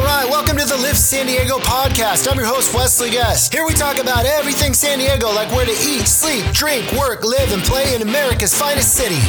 All right, welcome to the Live San Diego podcast. I'm your host, Wesley Guest. Here we talk about everything San Diego, like where to eat, sleep, drink, work, live, and play in America's finest city.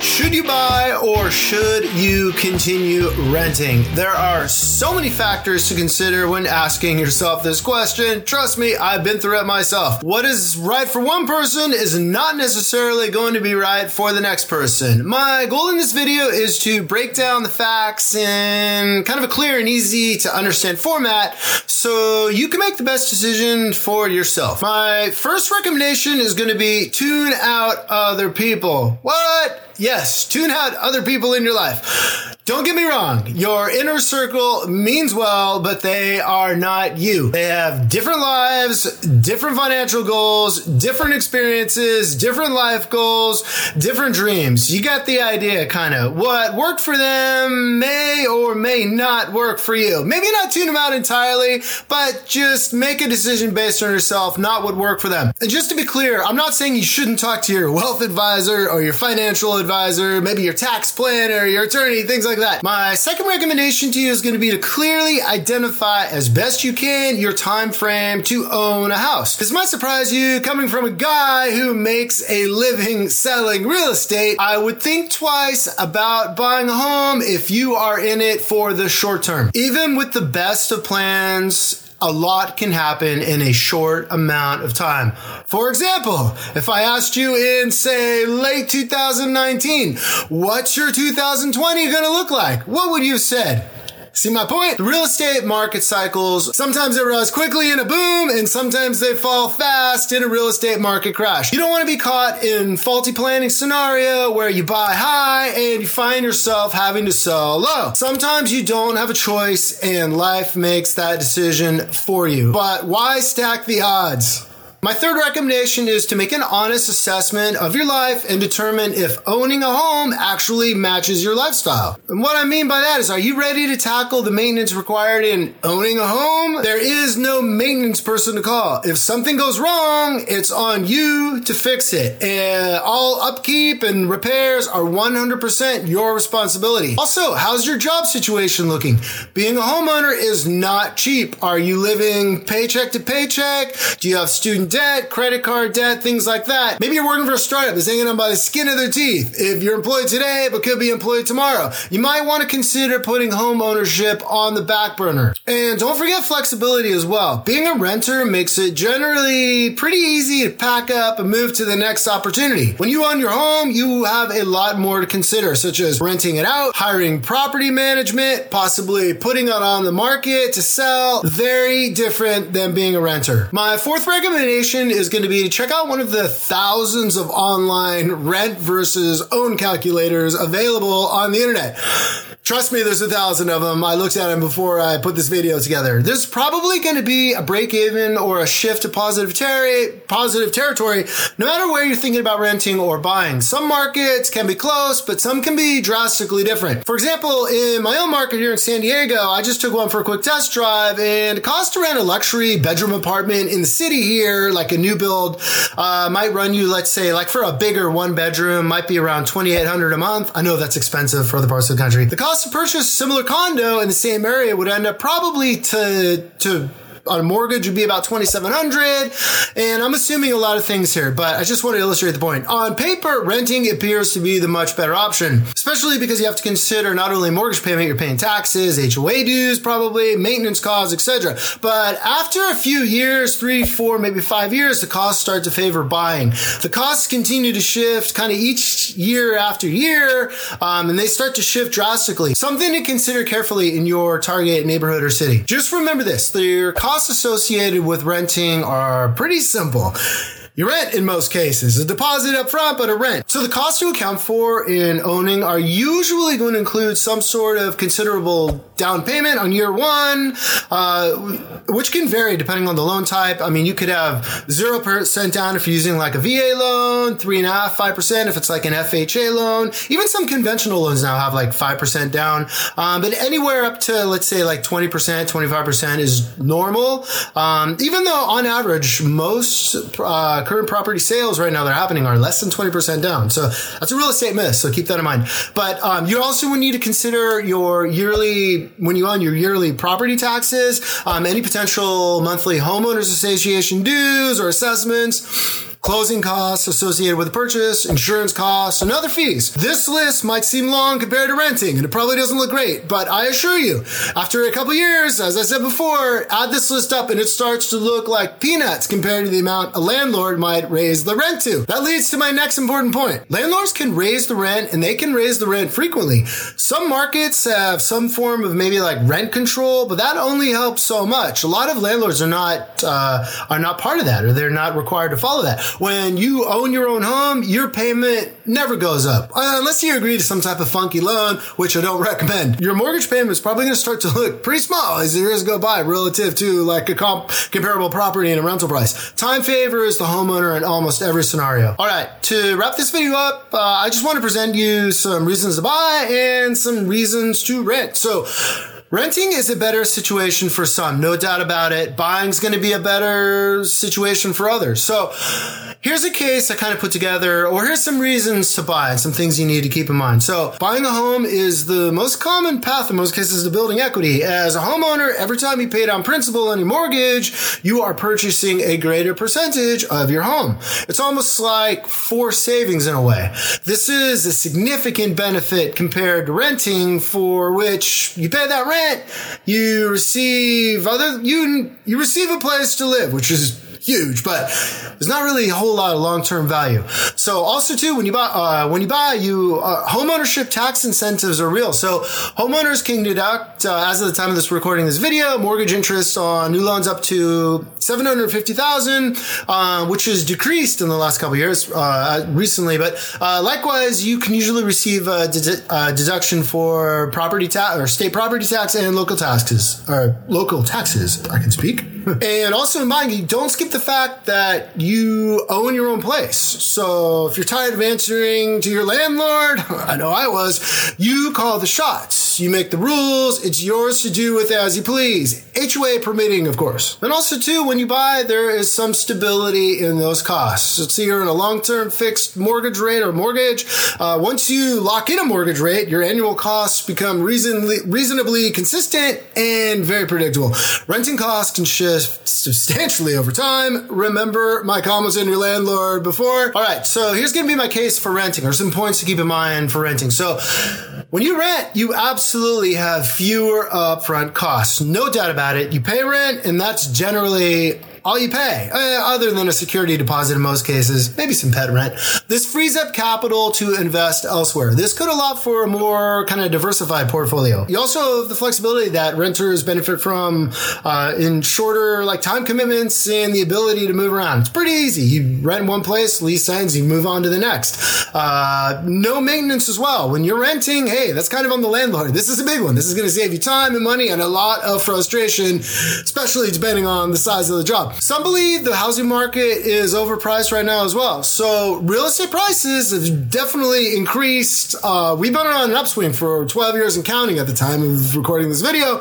Should you buy or should you continue renting? There are so many factors to consider when asking yourself this question. Trust me, I've been through it myself. What is right for one person is not necessarily going to be right for the next person. My goal in this video is to break down the facts in kind of a clear and easy to understand format so you can make the best decision for yourself. My first recommendation is going to be tune out other people. What? Yes, tune out other people in your life. Don't get me wrong. Your inner circle means well, but they are not you. They have different lives, different financial goals, different experiences, different life goals, different dreams. You got the idea, kind of. What worked for them may or may not work for you. Maybe not tune them out entirely, but just make a decision based on yourself, not what worked for them. And just to be clear, I'm not saying you shouldn't talk to your wealth advisor or your financial advisor, maybe your tax planner, your attorney, things like that. My second recommendation to you is going to be to clearly identify as best you can your time frame to own a house. This might surprise you coming from a guy who makes a living selling real estate. I would think twice about buying a home if you are in it for the short term. Even with the best of plans, a lot can happen in a short amount of time. For example, if I asked you in, say, late 2019, what's your 2020 going to look like? What would you have said? See my point? The real estate market cycles, sometimes they rise quickly in a boom and sometimes they fall fast in a real estate market crash. You don't want to be caught in faulty planning scenario where you buy high and you find yourself having to sell low. Sometimes you don't have a choice and life makes that decision for you. But why stack the odds? My third recommendation is to make an honest assessment of your life and determine if owning a home actually matches your lifestyle. And what I mean by that is, are you ready to tackle the maintenance required in owning a home? There is no maintenance person to call. If something goes wrong, it's on you to fix it. And all upkeep and repairs are 100% your responsibility. Also, how's your job situation looking? Being a homeowner is not cheap. Are you living paycheck to paycheck? Do you have student debt, credit card debt, things like that. Maybe you're working for a startup that's hanging on by the skin of their teeth. If you're employed today, but could be employed tomorrow, you might want to consider putting home ownership on the back burner. And don't forget flexibility as well. Being a renter makes it generally pretty easy to pack up and move to the next opportunity. When you own your home, you have a lot more to consider, such as renting it out, hiring property management, possibly putting it on the market to sell. Very different than being a renter. My fourth recommendation recommendation is going to be to check out one of the thousands of online rent versus own calculators available on the internet. Trust me, there's a thousand of them. I looked at them before I put this video together. There's probably going to be a break even or a shift to positive, ter- positive territory, no matter where you're thinking about renting or buying. Some markets can be close, but some can be drastically different. For example, in my own market here in San Diego, I just took one for a quick test drive and cost to rent a luxury bedroom apartment in the city here, like a new build, uh, might run you, let's say, like for a bigger one bedroom, might be around 2800 a month. I know that's expensive for other parts of the country. The cost to purchase a similar condo in the same area would end up probably to to on a mortgage would be about 2700 and i'm assuming a lot of things here but i just want to illustrate the point. On paper renting appears to be the much better option especially because you have to consider not only mortgage payment you're paying taxes hoa dues probably maintenance costs etc but after a few years three four maybe five years the costs start to favor buying. The costs continue to shift kind of each year after year um, and they start to shift drastically. Something to consider carefully in your target neighborhood or city. Just remember this your cost costs associated with renting are pretty simple. You rent in most cases, a deposit up front, but a rent. So the costs to account for in owning are usually going to include some sort of considerable down payment on year one, uh, which can vary depending on the loan type. I mean, you could have 0% down if you're using like a VA loan, three and a half, five percent if it's like an FHA loan. Even some conventional loans now have like 5% down. Um, but anywhere up to, let's say like 20%, 25% is normal. Um, even though on average, most, uh, current property sales right now that are happening are less than 20% down. So that's a real estate miss. So keep that in mind. But um, you also would need to consider your yearly, when you own your yearly property taxes, um, any potential monthly homeowners association dues or assessments closing costs associated with the purchase, insurance costs, and other fees. This list might seem long compared to renting, and it probably doesn't look great, but I assure you, after a couple years, as I said before, add this list up and it starts to look like peanuts compared to the amount a landlord might raise the rent to. That leads to my next important point. Landlords can raise the rent and they can raise the rent frequently. Some markets have some form of maybe like rent control, but that only helps so much. A lot of landlords are not uh, are not part of that, or they're not required to follow that when you own your own home, your payment never goes up uh, unless you agree to some type of funky loan, which I don't recommend. Your mortgage payment is probably going to start to look pretty small as the years go by relative to like a comp- comparable property and a rental price. Time favors the homeowner in almost every scenario. All right, to wrap this video up, uh, I just want to present you some reasons to buy and some reasons to rent. So, Renting is a better situation for some, no doubt about it. Buying's going to be a better situation for others. So here's a case I kind of put together, or here's some reasons to buy and some things you need to keep in mind. So buying a home is the most common path in most cases to building equity. As a homeowner, every time you pay down principal on your mortgage, you are purchasing a greater percentage of your home. It's almost like forced savings in a way. This is a significant benefit compared to renting for which you pay that rent rent, you receive other you you receive a place to live, which is huge, but there's not really a whole lot of long-term value. So also too, when you buy, uh, when you buy, you, uh, homeownership tax incentives are real. So homeowners can deduct, uh, as of the time of this recording this video, mortgage interest on new loans up to 750,000, uh, which has decreased in the last couple years, uh, recently. But, uh, likewise, you can usually receive a, a deduction for property tax or state property tax and local taxes, or local taxes, I can speak. and also in mind, you don't skip the fact that you own your own place. So if you're tired of answering to your landlord, I know I was, you call the shots. You make the rules. It's yours to do with as you please. HOA permitting, of course. And also too, when you buy, there is some stability in those costs. So see, you're in a long-term fixed mortgage rate or mortgage. Uh, once you lock in a mortgage rate, your annual costs become reasonably, reasonably consistent and very predictable. Renting costs can shift substantially over time. Remember my comments on your landlord before? All right. So here's going to be my case for renting or some points to keep in mind for renting. So when you rent, you absolutely have fewer upfront costs. No doubt about it. You pay rent and that's generally all you pay, uh, other than a security deposit in most cases, maybe some pet rent. This frees up capital to invest elsewhere. This could allow for a more kind of diversified portfolio. You also have the flexibility that renters benefit from uh, in shorter like time commitments and the ability to move around. It's pretty easy. You rent one place, lease ends, you move on to the next. Uh, no maintenance as well. When you're renting, hey, that's kind of on the landlord. This is a big one. This is going to save you time and money and a lot of frustration, especially depending on the size of the job. Some believe the housing market is overpriced right now as well. So real estate prices have definitely increased. Uh, we've been on an upswing for 12 years and counting at the time of recording this video.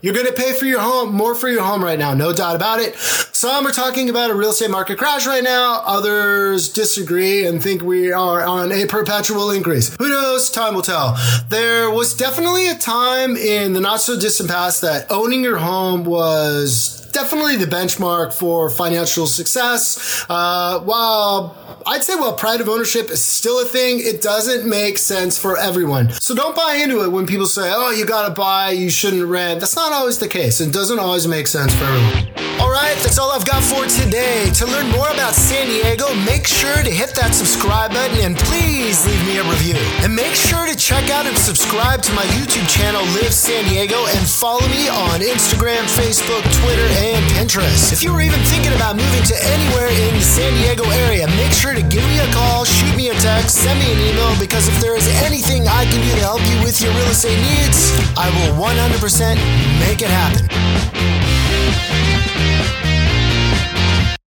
You're going to pay for your home, more for your home right now, no doubt about it. Some are talking about a real estate market crash right now. Others disagree and think we are on a perpetual increase. Who knows? Time will tell. There was definitely a time in the not so distant past that owning your home was definitely the benchmark for financial success. Uh, while I'd say while pride of ownership is still a thing, it doesn't make sense for everyone. So don't buy into it when people say, oh, you gotta buy, you shouldn't rent. That's not always the case. It doesn't always make sense for everyone. All right, that's all I've got for today. To learn more about San Diego, make sure to hit that subscribe button and please leave me a review. And make sure to check out and subscribe to my YouTube channel, Live San Diego, and follow me on Instagram, Facebook, Twitter, and Pinterest. If you were even thinking about moving to anywhere in the San Diego area, make sure to give me a call, shoot me a text, send me an email, because if there is anything I can do to help you with your real estate needs, I will 100% make it happen.